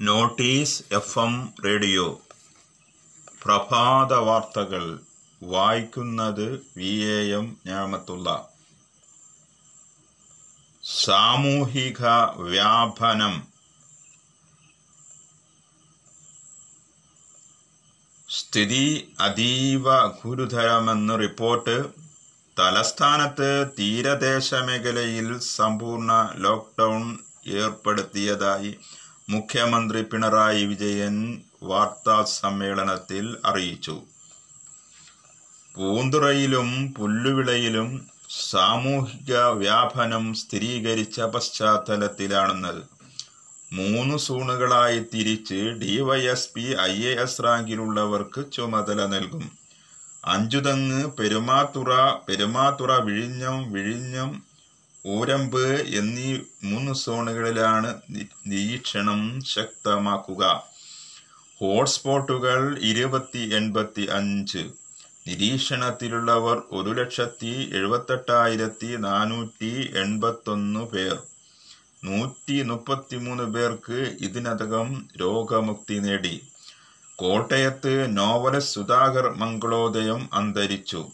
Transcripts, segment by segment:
Notice F M radio. പ്രഭാത വാർത്തകൾ വായിക്കുന്നത് വി എ എം ഞാമത്തുള്ള. സാമൂഹിക വ്യാപനം. സ്ഥിതി അതീവ ഗുരുതരമെന്ന് റിപ്പോർട്ട്. തലസ്ഥാനത്ത് തീരദേശ മേഖലയിൽ സമ്പൂർണ ലോക്ക്ഡൌൺ ഏർപ്പെടുത്തിയതായി മുഖ്യമന്ത്രി പിണറായി വിജയൻ വാർത്താ സമ്മേളനത്തിൽ അറിയിച്ചു. പൂന്തുറയിലും പുല്ലുവിളയിലും സാമൂഹിക വ്യാപനം സ്ഥിരീകരിച്ച പശ്ചാത്തലത്തിലാണെന്നത് മൂന്ന് സോണുകളായി തിരിച്ച് ഡിവൈഎസ്പി ഐ എ എസ് റാങ്കിലുള്ളവർക്ക് ചുമതല നൽകും. അഞ്ചുതങ്ങ് പെരുമാത്തുറ പെരുമാത്തുറ വിഴിഞ്ഞം വിഴിഞ്ഞം ഊരമ്പ് എന്നീ മൂന്ന് സോണുകളിലാണ് നിരീക്ഷണം ശക്തമാക്കുക. ഹോട്ട്സ്പോട്ടുകൾ ഇരുപത്തി എൺപത്തി അഞ്ച്. നിരീക്ഷണത്തിലുള്ളവർ ഒരു ലക്ഷത്തി എഴുപത്തെട്ടായിരത്തി നാനൂറ്റി എൺപത്തൊന്ന് പേർ. നൂറ്റി മുപ്പത്തിമൂന്ന് പേർക്ക് ഇതിനകം രോഗമുക്തി നേടി. കോട്ടയത്ത് നോവലസ് സുധാകർ മംഗളോദയം അന്തരിച്ചു.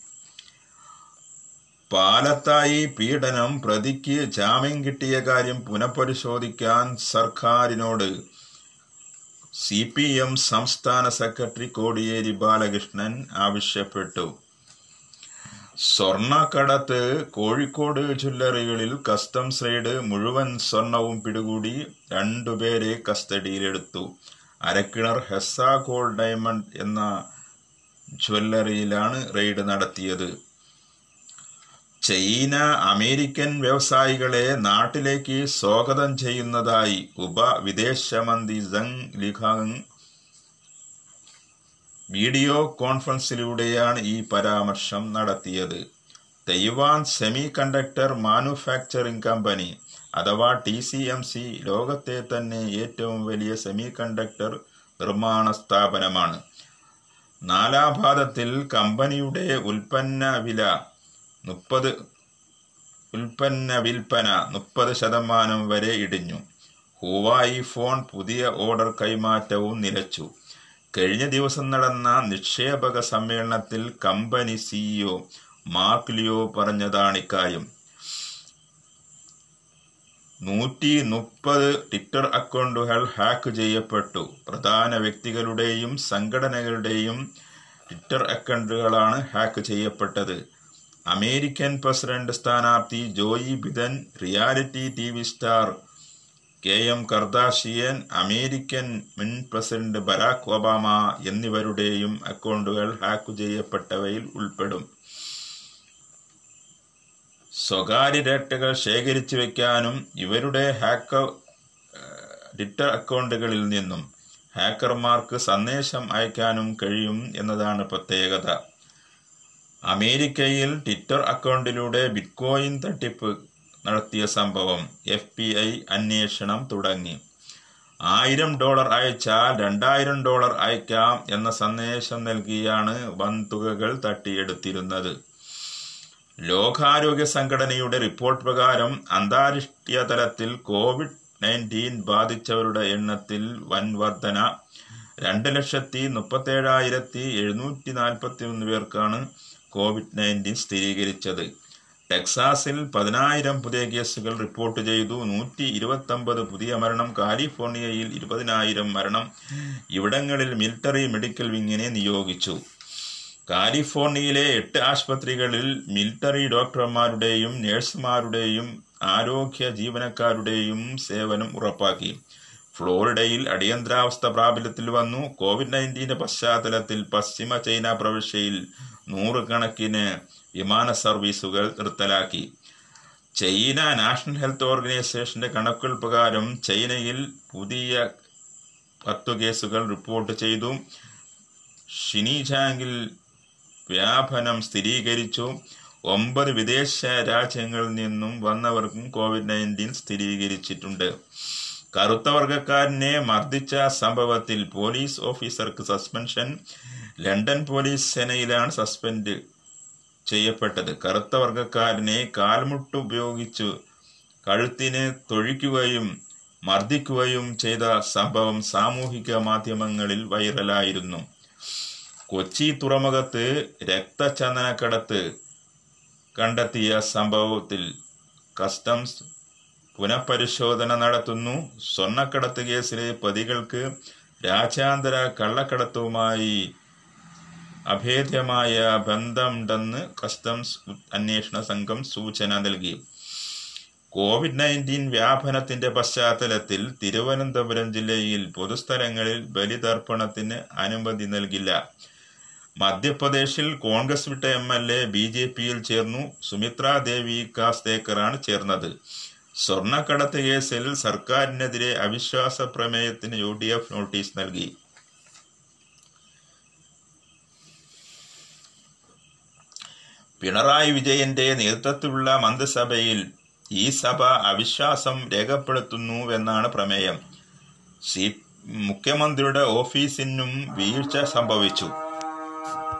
പാലത്തായി പീഡനം പ്രതിക്ക് ജാമ്യം കിട്ടിയ കാര്യം പുനഃപരിശോധിക്കാൻ സർക്കാരിനോട് സി പി എം സംസ്ഥാന സെക്രട്ടറി കോടിയേരി ബാലകൃഷ്ണൻ ആവശ്യപ്പെട്ടു. സ്വർണക്കടത്ത് കോഴിക്കോട് ജ്വല്ലറികളിൽ കസ്റ്റംസ് റെയ്ഡ് മുഴുവൻ സ്വർണവും പിടികൂടി രണ്ടുപേരെ കസ്റ്റഡിയിലെടുത്തു. അരക്കിണർ ഹെസ്സ ഗോൾഡ് ഡയമണ്ട് എന്ന ജ്വല്ലറിയിലാണ് റെയ്ഡ് നടത്തിയത്. ചൈന അമേരിക്കൻ വ്യവസായികളെ നാട്ടിലേക്ക് സ്വാഗതം ചെയ്യുന്നതായി ഉപ വിദേശമന്ത്രി സങ് ലിഖാങ് വീഡിയോ കോൺഫറൻസിലൂടെയാണ് ഈ പരാമർശം നടത്തിയത്. Taiwan semiconductor manufacturing company അഥവാ ടി സി എം സി ലോകത്തെ തന്നെ ഏറ്റവും വലിയ സെമി കണ്ടക്ടർ നിർമ്മാണ സ്ഥാപനമാണ്. നാലാഭാഗത്തിൽ കമ്പനിയുടെ ഉൽപ്പന്ന വില മുപ്പത് ഉൽപ്പന്ന വിൽപ്പന മുപ്പത് ശതമാനം വരെ ഇടിഞ്ഞു. ഹുവായി ഫോൺ പുതിയ ഓർഡർ കൈമാറ്റവും നിലച്ചു. കഴിഞ്ഞ ദിവസം നടന്ന നിക്ഷേപക സമ്മേളനത്തിൽ കമ്പനി സിഇഒ മാർക്ക് ലിയോ പറഞ്ഞതാണ് ഇക്കാര്യം. നൂറ്റി മുപ്പത് ട്വിറ്റർ അക്കൗണ്ടുകൾ ഹാക്ക് ചെയ്യപ്പെട്ടു. പ്രധാന വ്യക്തികളുടെയും സംഘടനകളുടെയും ട്വിറ്റർ അക്കൗണ്ടുകളാണ് ഹാക്ക് ചെയ്യപ്പെട്ടത്. അമേരിക്കൻ പ്രസിഡന്റ് സ്ഥാനാർത്ഥി Joe Biden reality T V star K M Kardashian American മുൻ പ്രസിഡന്റ് ബരാക് ഒബാമ എന്നിവരുടെയും അക്കൗണ്ടുകൾ ഹാക്ക് ചെയ്യപ്പെട്ടവയിൽ ഉൾപ്പെടും. സ്വകാര്യ ഡേറ്റകൾ ശേഖരിച്ചു വെക്കാനും ഇവരുടെ ഹാക്കർ ട്വിറ്റർ അക്കൗണ്ടുകളിൽ നിന്നും ഹാക്കർമാർക്ക് സന്ദേശം അയക്കാനും കഴിയും എന്നതാണ് പ്രത്യേകത. അമേരിക്കയിൽ ട്വിറ്റർ അക്കൗണ്ടിലൂടെ ബിറ്റ്കോയിൻ തട്ടിപ്പ് നടത്തിയ സംഭവം എഫ് ബി ഐ അന്വേഷണം തുടങ്ങി. ആയിരം ഡോളർ അയച്ചാൽ രണ്ടായിരം ഡോളർ അയക്കാം എന്ന സന്ദേശം നൽകിയാണ് വൻതുകകൾ തട്ടിയെടുത്തിരുന്നത്. ലോകാരോഗ്യ സംഘടനയുടെ റിപ്പോർട്ട് പ്രകാരം അന്താരാഷ്ട്രീയ തലത്തിൽ കോവിഡ് നയന്റീൻ ബാധിച്ചവരുടെ എണ്ണത്തിൽ വൻ വർധന. രണ്ട് ലക്ഷത്തി മുപ്പത്തേഴായിരത്തി എഴുന്നൂറ്റി നാൽപ്പത്തി ഒന്ന് പേർക്കാണ് കോവിഡ് നയന്റീൻ സ്ഥിരീകരിച്ചത്. ടെക്സാസിൽ പതിനായിരം പുതിയ കേസുകൾ റിപ്പോർട്ട് ചെയ്തു. നൂറ്റി ഇരുപത്തൊമ്പത് പുതിയ മരണം. കാലിഫോർണിയയിൽ ഇരുപതിനായിരം മരണം. ഇവിടങ്ങളിൽ മിലിറ്ററി മെഡിക്കൽ വിങ്ങിനെ നിയോഗിച്ചു. കാലിഫോർണിയയിലെ എട്ട് ആശുപത്രികളിൽ മിലിറ്ററി ഡോക്ടർമാരുടെയും നഴ്സുമാരുടെയും ആരോഗ്യ ജീവനക്കാരുടെയും സേവനം ഉറപ്പാക്കി. ഫ്ലോറിഡയിൽ അടിയന്തരാവസ്ഥ പ്രാബല്യത്തിൽ വന്നു. കോവിഡ് നയന്റീന്റെ പശ്ചാത്തലത്തിൽ പശ്ചിമ ചൈന പ്രവിശ്യയിൽ നൂറുകണക്കിന് വിമാന സർവീസുകൾ നിർത്തലാക്കി. ചൈന നാഷണൽ ഹെൽത്ത് ഓർഗനൈസേഷന്റെ കണക്കുകൾ പ്രകാരം ചൈനയിൽ പുതിയ പത്തു കേസുകൾ റിപ്പോർട്ട് ചെയ്തു. ഷിനിജാങ്കിൽ വ്യാപനം സ്ഥിരീകരിച്ചു. ഒമ്പത് വിദേശ രാജ്യങ്ങളിൽ നിന്നും വന്നവർക്കും കോവിഡ് നയന്റീൻ സ്ഥിരീകരിച്ചിട്ടുണ്ട്. കറുത്ത വർഗക്കാരനെ മർദ്ദിച്ച സംഭവത്തിൽ പോലീസ് ഓഫീസർക്ക് സസ്പെൻഷൻ. ലണ്ടൻ പോലീസ് സേനയിലാണ് സസ്പെൻഡ് ചെയ്യപ്പെട്ടത്. കറുത്ത വർഗക്കാരനെ കാൽമുട്ട് ഉപയോഗിച്ചു കഴുത്തിനെ തൊഴിക്കുകയും മർദ്ദിക്കുകയും ചെയ്ത സംഭവം സാമൂഹിക മാധ്യമങ്ങളിൽ വൈറലായിരുന്നു. കൊച്ചി തുറമുഖത്ത് രക്തചന്ദനക്കടത്ത് കണ്ടെത്തിയ സംഭവത്തിൽ കസ്റ്റംസ് പുനഃപരിശോധന നടത്തുന്നു. സ്വർണക്കടത്ത് കേസിലെ പ്രതികൾക്ക് രാജ്യാന്തര കള്ളക്കടത്തുമായി അഭേദ്യമായ ബന്ധമുണ്ടെന്ന് കസ്റ്റംസ് അന്വേഷണ സംഘം സൂചന നൽകി. കോവിഡ് നയന്റീൻ വ്യാപനത്തിന്റെ പശ്ചാത്തലത്തിൽ തിരുവനന്തപുരം ജില്ലയിൽ പൊതുസ്ഥലങ്ങളിൽ ബലിതർപ്പണത്തിന് അനുമതി നൽകില്ല. മധ്യപ്രദേശിൽ കോൺഗ്രസ് വിട്ട M L A B J പിയിൽ ചേർന്നു. സുമിത്ര ദേവി കാസ്തേക്കറാണ് ചേർന്നത്. സ്വർണക്കടത്ത് കേസിൽ സർക്കാരിനെതിരെ അവിശ്വാസ പ്രമേയത്തിന് യു ഡി എഫ് നോട്ടീസ് നൽകി. പിണറായി വിജയന്റെ നേതൃത്വത്തിലുള്ള മന്ത്രിസഭയിൽ ഈ സഭ അവിശ്വാസം രേഖപ്പെടുത്തുന്നുവെന്നാണ് പ്രമേയം. സി മുഖ്യമന്ത്രിയുടെ ഓഫീസിനും വീഴ്ച സംഭവിച്ചു.